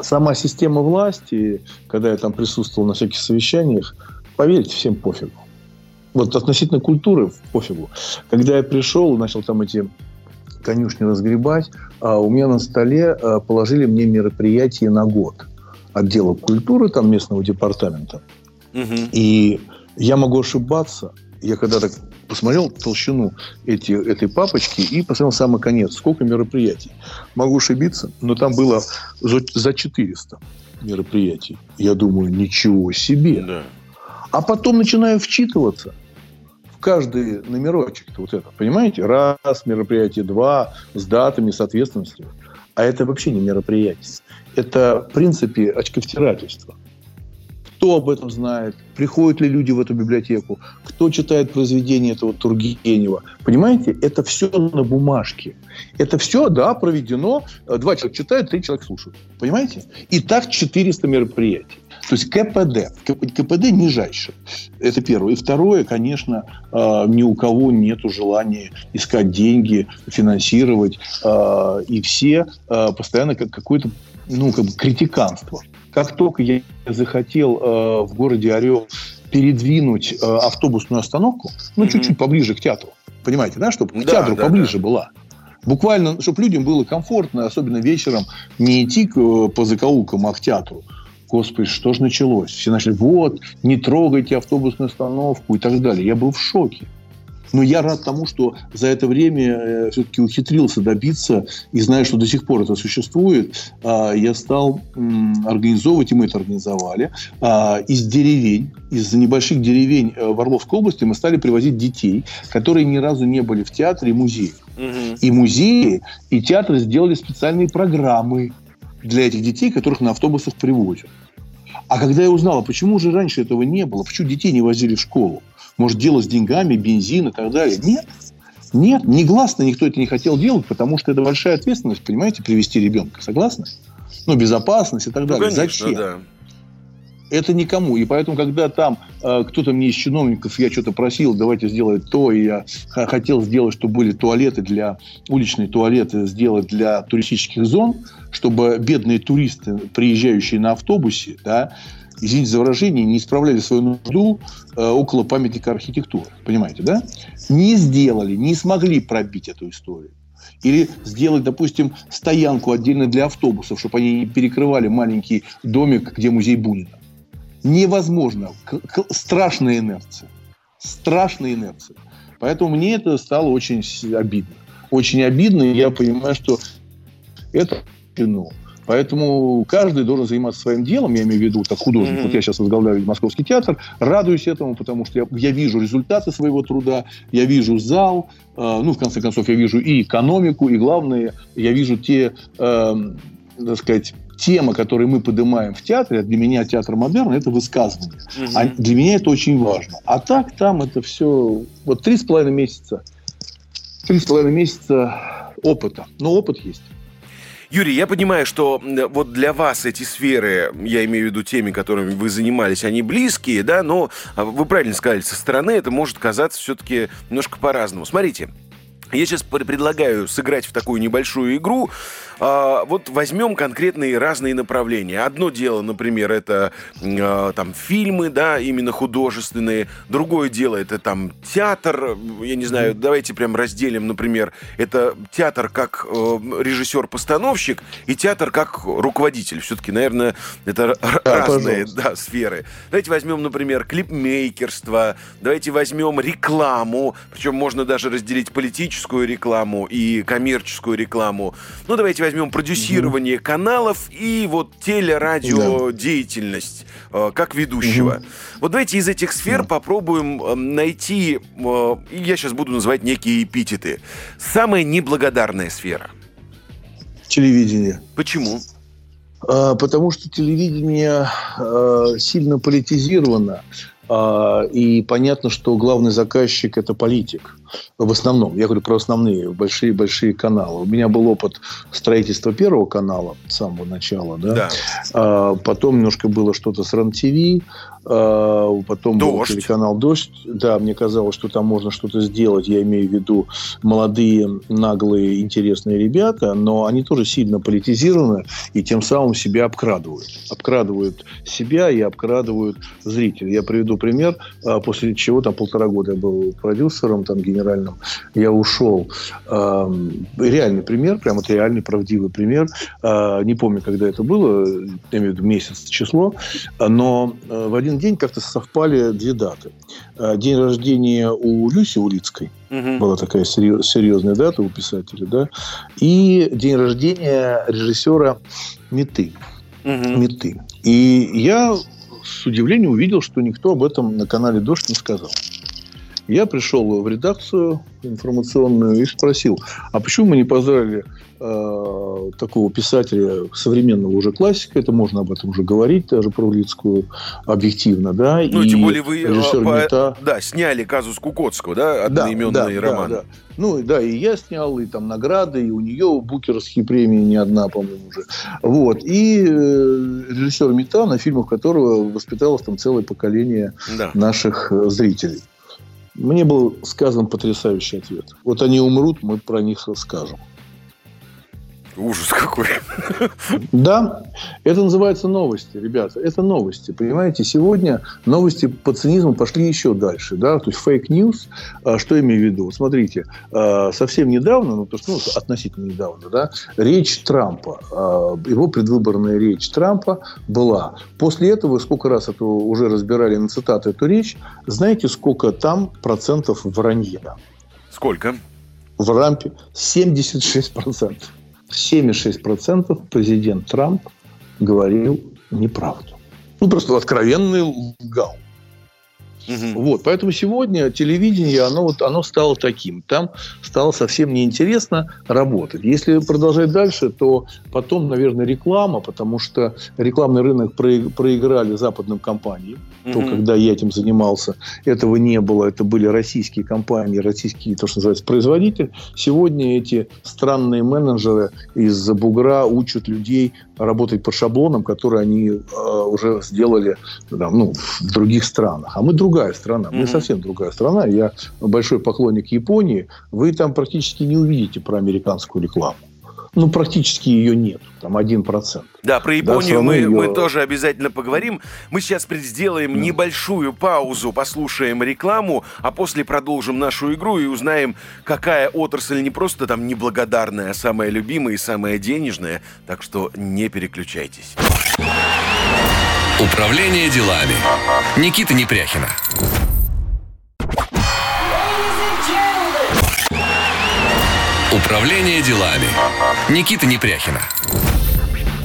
сама система власти, когда я там присутствовал на всяких совещаниях, поверьте, всем пофигу вот относительно культуры, пофигу. Когда я пришел, начал там эти конюшни разгребать, а у меня на столе а, положили мне мероприятие на год отдела культуры там местного департамента. Угу. И я могу ошибаться. Я когда так посмотрел толщину эти, этой папочки и посмотрел самый конец, сколько мероприятий. Могу ошибиться, но там было за 400 мероприятий. Я думаю, ничего себе. Да. А потом начинаю вчитываться в каждый номерочек. Вот это, понимаете? Раз мероприятие, два, с датами, с ответственностью. А это вообще не мероприятие. Это, в принципе, очковтирательство. Кто об этом знает? Приходят ли люди в эту библиотеку? Кто читает произведения этого Тургенева? Понимаете, это все на бумажке. Это все, да, проведено. Два человека читают, три человека слушают. Понимаете? И так 400 мероприятий. То есть КПД. КПД нижайшее. Это первое. И второе, конечно, а, ни у кого нет желания искать деньги, финансировать. А, и все постоянно как какое-то ну, как бы критиканство. Как только я захотел э, в городе Орел передвинуть э, автобусную остановку, ну, mm-hmm. чуть-чуть поближе к театру, понимаете, да, чтобы к да, театру да, поближе да. была. Буквально, чтобы людям было комфортно, особенно вечером, не идти к, э, по закоулкам, а к театру. Господи, что же началось? Все начали, вот, не трогайте автобусную остановку и так далее. Я был в шоке. Но я рад тому, что за это время э, все-таки ухитрился добиться, и знаю, что до сих пор это существует, э, я стал организовывать, и мы это организовали, э, из деревень, из небольших деревень э, в Орловской области мы стали привозить детей, которые ни разу не были в театре и музее. Угу. И музеи, и театры сделали специальные программы для этих детей, которых на автобусах привозят. А когда я узнал, а почему же раньше этого не было, почему детей не возили в школу, может, дело с деньгами, бензин и так далее. Нет. Нет, негласно никто это не хотел делать, потому что это большая ответственность, понимаете, привести ребенка. Согласны? Ну, безопасность и так ну, далее. Конечно, Зачем? Да. Это никому. И поэтому, когда там э, кто-то мне из чиновников, я что-то просил, давайте сделать то, и я хотел сделать, чтобы были туалеты для, уличные туалеты сделать для туристических зон, чтобы бедные туристы, приезжающие на автобусе, да, извините за выражение, не исправляли свою нужду э, около памятника архитектуры. Понимаете, да? Не сделали, не смогли пробить эту историю. Или сделать, допустим, стоянку отдельно для автобусов, чтобы они не перекрывали маленький домик, где музей Бунина. Невозможно. Страшная инерция. Страшная инерция. Поэтому мне это стало очень обидно. Очень обидно, и я понимаю, что это ну, Поэтому каждый должен заниматься своим делом, я имею в виду, как художник. Mm-hmm. Вот я сейчас возглавляю Московский театр, радуюсь этому, потому что я, я вижу результаты своего труда, я вижу зал, э, ну, в конце концов, я вижу и экономику, и главное, я вижу те, э, так сказать, темы, которые мы поднимаем в театре, а для меня театр модерн – это высказывание. Угу. А для меня это очень важно. А так там это все... Вот три с половиной месяца. Три с половиной месяца опыта. Но опыт есть. Юрий, я понимаю, что вот для вас эти сферы, я имею в виду теми, которыми вы занимались, они близкие, да, но а, вы правильно сказали, со стороны это может казаться все-таки немножко по-разному. Смотрите, я сейчас предлагаю сыграть в такую небольшую игру. А, вот возьмем конкретные разные направления. Одно дело, например, это а, там фильмы, да, именно художественные. Другое дело это там театр. Я не знаю, давайте прям разделим, например, это театр как э, режиссер-постановщик и театр как руководитель. Все-таки, наверное, это да, разные да, сферы. Давайте возьмем, например, клипмейкерство. Давайте возьмем рекламу. Причем можно даже разделить политическую рекламу и коммерческую рекламу. Ну, давайте возьмем продюсирование угу. каналов и вот телерадиодеятельность да. э, как ведущего. Угу. Вот давайте из этих сфер да. попробуем э, найти, э, я сейчас буду называть некие эпитеты, самая неблагодарная сфера. Телевидение. Почему? А, потому что телевидение сильно политизировано. А, и понятно, что главный заказчик – это политик. В основном. Я говорю про основные большие-большие каналы. У меня был опыт строительства первого канала с самого начала. Да? Да. А, потом немножко было что-то с РЕН-ТВ. А, потом Дождь. был телеканал «Дождь». Да, мне казалось, что там можно что-то сделать. Я имею в виду молодые, наглые, интересные ребята. Но они тоже сильно политизированы и тем самым себя обкрадывают. Обкрадывают себя и обкрадывают зрителей. Я приведу пример. А, после чего там полтора года я был продюсером, там генеральным. Я ушел. Реальный пример, прям вот реальный, правдивый пример. А, не помню, когда это было. Я имею в виду месяц, число. Но в один день как-то совпали две даты. А, день рождения у Люси Улицкой. Угу. Была такая серьезная дата у писателя, да. И день рождения режиссера Меты. Угу. Меты. И я с удивлением увидел, что никто об этом на канале «Дождь» не сказал. Я пришел в редакцию информационную и спросил, а почему мы не позвали э, такого писателя, современного уже классика, это можно об этом уже говорить, даже про Улицкую, объективно, да? Ну, и тем более вы режиссер по, Мета... да, сняли казус Кукотского, да, одноименный да, да, роман. Да, да. Ну, да, и я снял, и там награды, и у нее букерские премии не одна, по-моему, уже. Вот. И э, режиссер Митта, на фильмах которого воспиталось там целое поколение да. наших э, зрителей. Мне был сказан потрясающий ответ. Вот они умрут, мы про них расскажем. Ужас какой. Да, это называется новости, ребята. Это новости. Понимаете, сегодня новости по цинизму пошли еще дальше. Да? То есть fake news, а, что я имею в виду? Смотрите, а, совсем недавно, ну, то, что, ну, относительно недавно, да, речь Трампа, а, его предвыборная речь Трампа была. После этого, сколько раз это уже разбирали на цитаты эту речь, знаете, сколько там процентов вранья? Сколько? В рампе 76 процентов. 76% президент Трамп говорил неправду. Ну, просто откровенный лгал. Угу. Вот, поэтому сегодня телевидение, оно, вот, оно стало таким. Там стало совсем неинтересно работать. Если продолжать дальше, то потом, наверное, реклама, потому что рекламный рынок проиграли западным компаниям. Угу. То, когда я этим занимался, этого не было. Это были российские компании, российские, то, что называется, производитель. Сегодня эти странные менеджеры из Бугра учат людей работать по шаблонам, которые они э, уже сделали там, ну, в других странах. А мы другая страна. Мы mm-hmm. совсем другая страна. Я большой поклонник Японии. Вы там практически не увидите про американскую рекламу ну, практически ее нет. Там один процент. Да, про Японию да, мы, ее... мы тоже обязательно поговорим. Мы сейчас сделаем да. небольшую паузу, послушаем рекламу, а после продолжим нашу игру и узнаем, какая отрасль не просто там неблагодарная, а самая любимая и самая денежная. Так что не переключайтесь. Управление делами. Никита Непряхина. Управление делами. Никита Непряхина.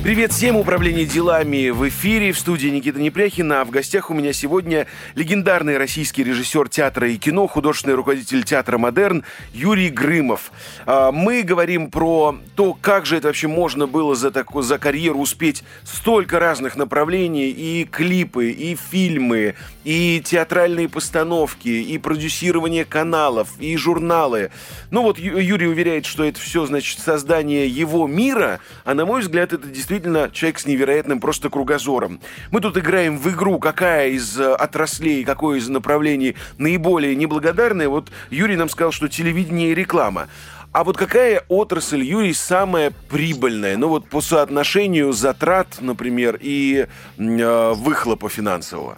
Привет всем! Управление делами в эфире. В студии Никита Непряхина. А в гостях у меня сегодня легендарный российский режиссер театра и кино, художественный руководитель театра «Модерн» Юрий Грымов. А, мы говорим про то, как же это вообще можно было за, такую, за карьеру успеть столько разных направлений. И клипы, и фильмы, и театральные постановки, и продюсирование каналов, и журналы. Ну вот Юрий уверяет, что это все, значит, создание его мира. А на мой взгляд, это действительно действительно человек с невероятным просто кругозором. Мы тут играем в игру, какая из э, отраслей, какое из направлений наиболее неблагодарная. Вот Юрий нам сказал, что телевидение и реклама. А вот какая отрасль, Юрий, самая прибыльная? Ну вот по соотношению затрат, например, и э, выхлопа финансового.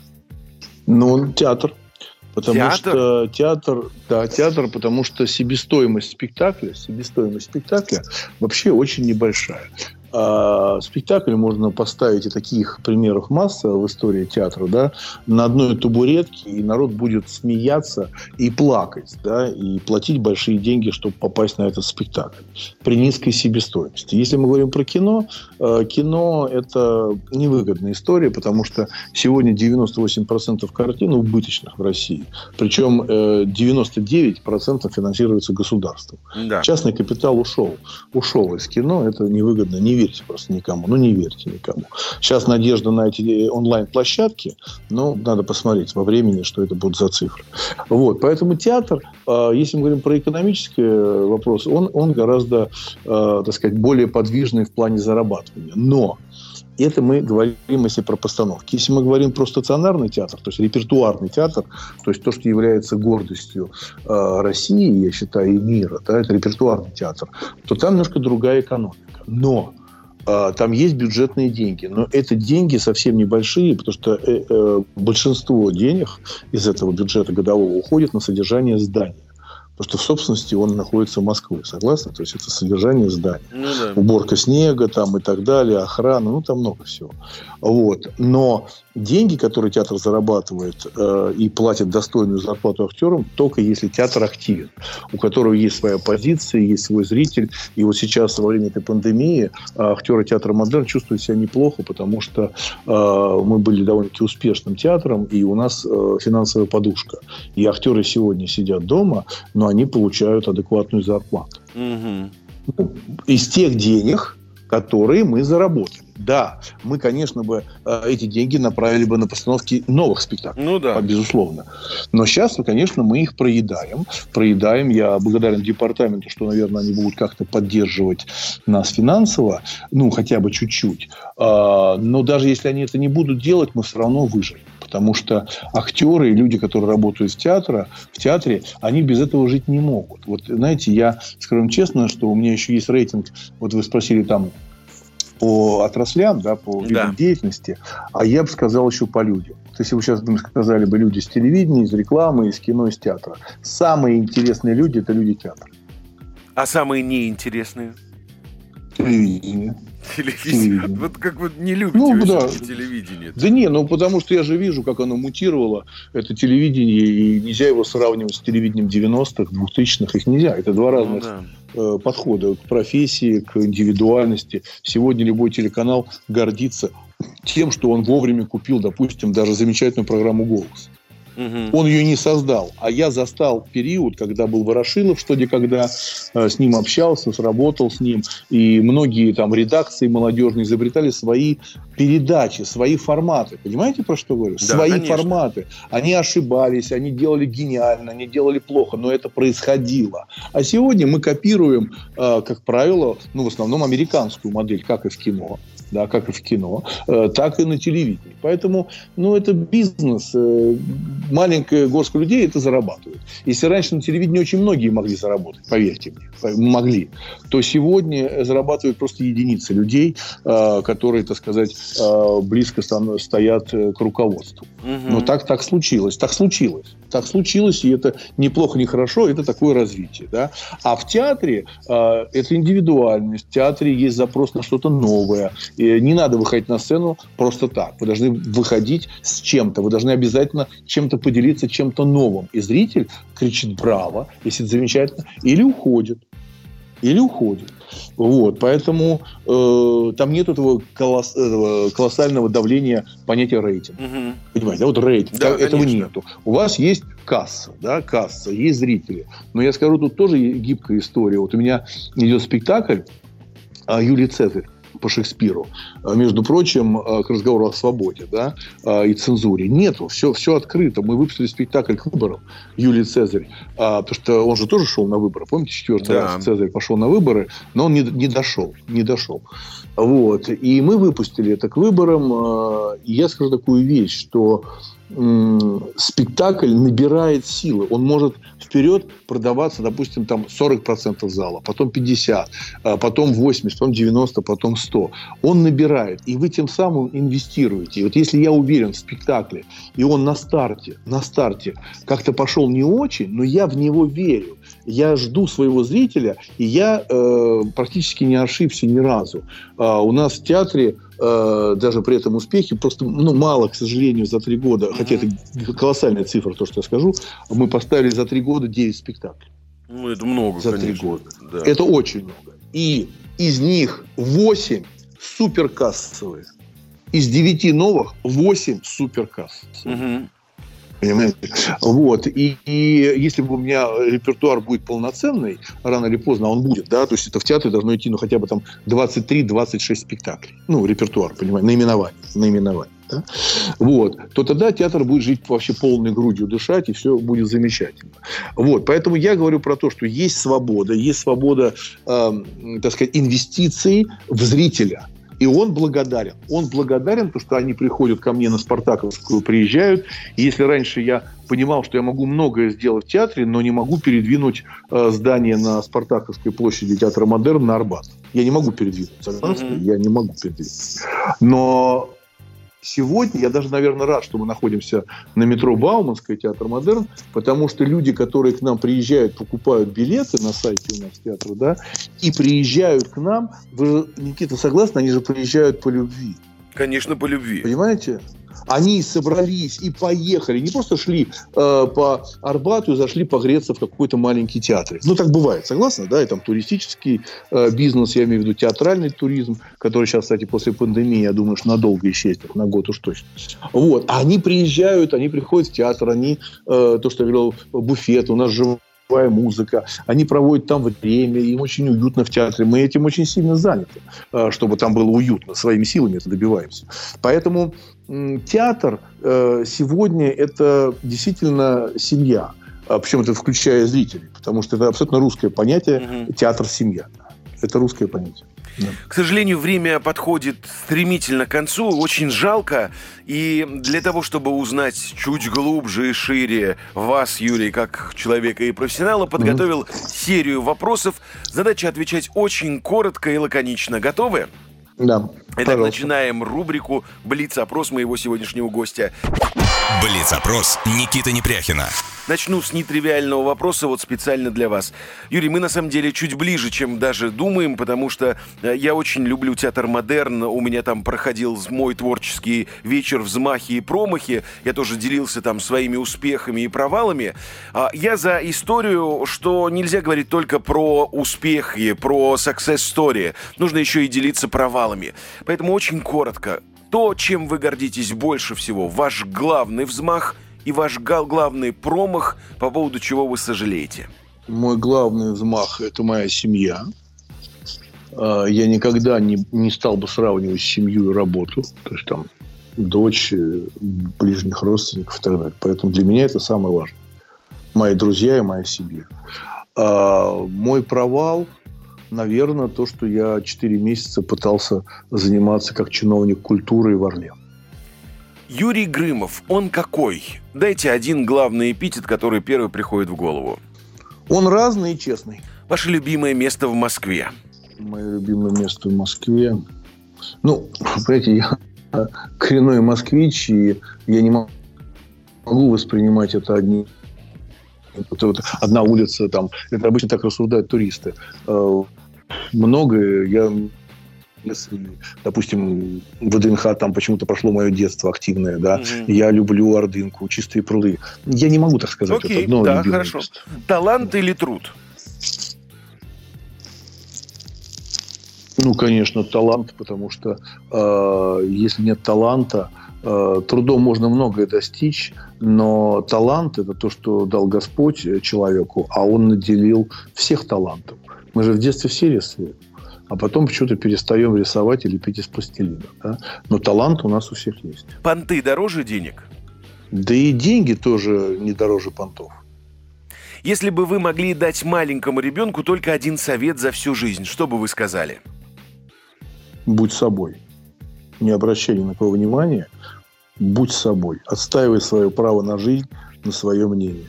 Ну, театр. Потому театр? что театр, да, театр, потому что себестоимость спектакля, себестоимость спектакля вообще очень небольшая. А спектакль можно поставить, и таких примеров масса в истории театра, да, на одной табуретке, и народ будет смеяться и плакать, да, и платить большие деньги, чтобы попасть на этот спектакль при низкой себестоимости. Если мы говорим про кино, э, кино – это невыгодная история, потому что сегодня 98% картин убыточных в России, причем 99% э, финансируется государством. Да. Частный капитал ушел, ушел из кино, это невыгодно, не верьте просто никому. Ну, не верьте никому. Сейчас надежда на эти онлайн-площадки, но надо посмотреть во времени, что это будут за цифры. Вот. Поэтому театр, а, если мы говорим про экономический э, вопрос, он, он гораздо, э, так сказать, более подвижный в плане зарабатывания. Но это мы говорим, если про постановки. Если мы говорим про стационарный театр, то есть репертуарный театр, то есть то, что является гордостью э, России, я считаю, и мира, да, это репертуарный театр, то там немножко другая экономика. Но там есть бюджетные деньги, но это деньги совсем небольшие, потому что э, э, большинство денег из этого бюджета годового уходит на содержание здания. Потому что в собственности он находится в Москве, согласны? То есть это содержание здания. Ну, да. Уборка снега там и так далее, охрана, ну там много всего. Вот. Но деньги, которые театр зарабатывает э, и платит достойную зарплату актерам, только если театр активен, у которого есть своя позиция, есть свой зритель. И вот сейчас во время этой пандемии э, актеры театра «Модерн» чувствуют себя неплохо, потому что э, мы были довольно-таки успешным театром, и у нас э, финансовая подушка. И актеры сегодня сидят дома, но они получают адекватную зарплату. Угу. Из тех денег, которые мы заработали. Да, мы, конечно, бы э, эти деньги направили бы на постановки новых спектаклей. Ну да. Безусловно. Но сейчас, конечно, мы их проедаем. Проедаем. Я благодарен департаменту, что, наверное, они будут как-то поддерживать нас финансово. Ну, хотя бы чуть-чуть. А, но даже если они это не будут делать, мы все равно выживем Потому что актеры и люди, которые работают в, театре, в театре, они без этого жить не могут. Вот, знаете, я скажу честно, что у меня еще есть рейтинг. Вот вы спросили там по отраслям, да, по видам да. деятельности, а я бы сказал еще по людям. То есть, если вы сейчас бы сказали бы люди с телевидения, из рекламы, из кино, из театра. Самые интересные люди – это люди театра. А самые неинтересные? Телевидение. Телевидение. Вот как вы не любите ну, да. телевидение. Да не, ну потому что я же вижу, как оно мутировало, это телевидение, и нельзя его сравнивать с телевидением 90-х, 2000-х, их нельзя. Это два разных ну, да. Э, подхода к профессии, к индивидуальности. Сегодня любой телеканал гордится тем, что он вовремя купил, допустим, даже замечательную программу «Голос». Угу. Он ее не создал. А я застал период, когда был Ворошилов, что где когда э, с ним общался, сработал с ним. И многие там редакции молодежные изобретали свои передачи, свои форматы. Понимаете, про что говорю? Да, свои конечно. форматы. Они ошибались, они делали гениально, они делали плохо, но это происходило. А сегодня мы копируем, э, как правило, ну, в основном американскую модель, как и в кино да, как и в кино, э, так и на телевидении. Поэтому, ну, это бизнес. Э, маленькая горстка людей это зарабатывает. Если раньше на телевидении очень многие могли заработать, поверьте мне, могли, то сегодня зарабатывают просто единицы людей, э, которые, так сказать, близко стоят к руководству. Угу. Но так, так случилось. Так случилось. Так случилось, и это неплохо, не хорошо, это такое развитие. Да? А в театре э, это индивидуальность, в театре есть запрос на что-то новое. И не надо выходить на сцену просто так. Вы должны выходить с чем-то, вы должны обязательно чем-то поделиться, чем-то новым. И зритель кричит «Браво!», если это замечательно, или уходит. Или уходит. Вот, поэтому э, там нет этого, колосс, этого колоссального давления понятия рейтинг. Угу. Понимаете, да, вот рейтинг, да, этого конечно. нету. У вас есть касса, да, касса, есть зрители. Но я скажу, тут тоже гибкая история. Вот у меня идет спектакль а, Юлий Цезарь по Шекспиру, а, между прочим, а, к разговору о свободе да, а, и цензуре. Нету, все, все открыто. Мы выпустили спектакль к выборам Юлий Цезарь, потому что он же тоже шел на выборы. Помните, четвертый да. раз Цезарь пошел на выборы, но он не, не дошел, не дошел. Вот. И мы выпустили это к выборам. И я скажу такую вещь, что спектакль набирает силы. Он может вперед продаваться, допустим, там 40% зала, потом 50, а потом 80, потом 90, потом 100. Он набирает, и вы тем самым инвестируете. И вот если я уверен в спектакле, и он на старте, на старте как-то пошел не очень, но я в него верю, я жду своего зрителя, и я э, практически не ошибся ни разу. А у нас в театре Э, даже при этом успехе, просто ну, мало, к сожалению, за три года, хотя это колоссальная цифра, то, что я скажу, мы поставили за три года 9 спектаклей. Ну, это много, За три года. Да. Это очень много. И из них 8 суперкассовые. Из 9 новых 8 суперкассовые. Угу. Понимаете? Вот. И, и если бы у меня репертуар будет полноценный, рано или поздно он будет, да, то есть это в театре должно идти, ну, хотя бы там 23-26 спектаклей. Ну, репертуар, понимаете, наименование. наименование да? вот, то тогда театр будет жить вообще полной грудью дышать, и все будет замечательно. Вот, поэтому я говорю про то, что есть свобода, есть свобода, э, так сказать, инвестиций в зрителя. И он благодарен. Он благодарен, потому что они приходят ко мне на Спартаковскую, приезжают. И если раньше я понимал, что я могу многое сделать в театре, но не могу передвинуть э, здание на Спартаковской площади театра Модерн на Арбат. Я не могу передвинуть, согласны? Mm-hmm. Я не могу передвинуть. Но сегодня я даже, наверное, рад, что мы находимся на метро Бауманская, театр Модерн, потому что люди, которые к нам приезжают, покупают билеты на сайте у нас театра, да, и приезжают к нам, вы, Никита, согласны, они же приезжают по любви. Конечно, по любви. Понимаете? Они собрались и поехали. Не просто шли э, по Арбату и зашли погреться в какой-то маленький театр. Ну, так бывает, согласны? Да, и там туристический э, бизнес, я имею в виду театральный туризм, который сейчас, кстати, после пандемии, я думаю, что надолго исчезнет, на год уж точно. Вот. А они приезжают, они приходят в театр, они, э, то, что я говорил, буфет, у нас же живая музыка, они проводят там время, им очень уютно в театре. Мы этим очень сильно заняты, э, чтобы там было уютно. Своими силами это добиваемся. Поэтому театр э, сегодня это действительно семья. А Причем это включая зрителей, потому что это абсолютно русское понятие театр-семья. Это русское понятие. Да. К сожалению, время подходит стремительно к концу, очень жалко. И для того, чтобы узнать чуть глубже и шире вас, Юрий, как человека и профессионала, подготовил mm-hmm. серию вопросов. Задача отвечать очень коротко и лаконично. Готовы? Да. Итак, начинаем рубрику «Блиц-опрос» моего сегодняшнего гостя. Блиц-опрос Никита Непряхина. Начну с нетривиального вопроса вот специально для вас. Юрий, мы на самом деле чуть ближе, чем даже думаем, потому что э, я очень люблю театр модерн. У меня там проходил мой творческий вечер «Взмахи и промахи». Я тоже делился там своими успехами и провалами. А я за историю, что нельзя говорить только про успехи, про success story. Нужно еще и делиться провалами. Поэтому очень коротко. То, чем вы гордитесь больше всего, ваш главный взмах – и ваш главный промах, по поводу чего вы сожалеете? Мой главный взмах – это моя семья. А, я никогда не, не стал бы сравнивать семью и работу. То есть там дочь, э, ближних родственников и так далее. Поэтому для меня это самое важное. Мои друзья и моя семья. А мой провал, наверное, то, что я 4 месяца пытался заниматься как чиновник культуры в Орле. Юрий Грымов, он какой? Дайте один главный эпитет, который первый приходит в голову. Он разный и честный. Ваше любимое место в Москве? Мое любимое место в Москве? Ну, понимаете, я коренной москвич, и я не могу воспринимать это одни вот одна улица там, это обычно так рассуждают туристы. Э, многое я если, допустим, в ВДНХ там почему-то прошло мое детство активное, да, угу. я люблю Ордынку, чистые пруды. Я не могу так сказать. Окей, это да, хорошо. Место. Талант или труд? Ну, конечно, талант, потому что э, если нет таланта, э, трудом можно многое достичь, но талант – это то, что дал Господь человеку, а Он наделил всех талантов. Мы же в детстве все рисуем а потом почему-то перестаем рисовать или пить из пластилина. Да? Но талант у нас у всех есть. Понты дороже денег? Да и деньги тоже не дороже понтов. Если бы вы могли дать маленькому ребенку только один совет за всю жизнь, что бы вы сказали? Будь собой. Не обращай ни на кого внимания. Будь собой. Отстаивай свое право на жизнь, на свое мнение.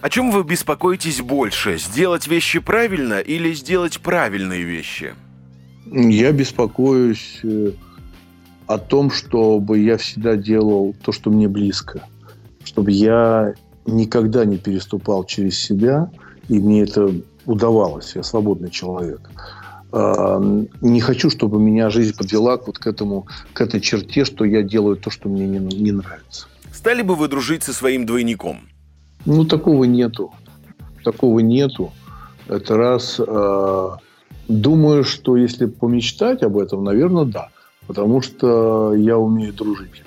О чем вы беспокоитесь больше? Сделать вещи правильно или сделать правильные вещи? Я беспокоюсь э, о том, чтобы я всегда делал то, что мне близко. Чтобы я никогда не переступал через себя, и мне это удавалось. Я свободный человек. А, не хочу, чтобы меня жизнь подвела вот к этому, к этой черте, что я делаю то, что мне не, не нравится. Стали бы вы дружить со своим двойником? Ну, такого нету. Такого нету. Это раз. Э, думаю, что если помечтать об этом, наверное, да. Потому что я умею дружить.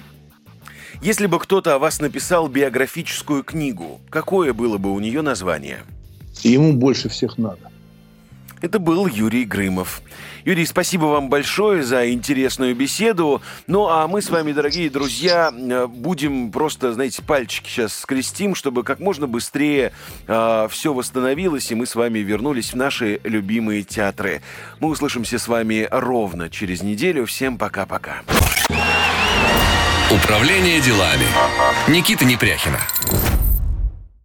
Если бы кто-то о вас написал биографическую книгу, какое было бы у нее название? Ему больше всех надо. Это был Юрий Грымов. Юрий, спасибо вам большое за интересную беседу. Ну, а мы с вами, дорогие друзья, э, будем просто, знаете, пальчики сейчас скрестим, чтобы как можно быстрее э, все восстановилось, и мы с вами вернулись в наши любимые театры. Мы услышимся с вами ровно через неделю. Всем пока-пока. Управление делами. Никита Непряхина.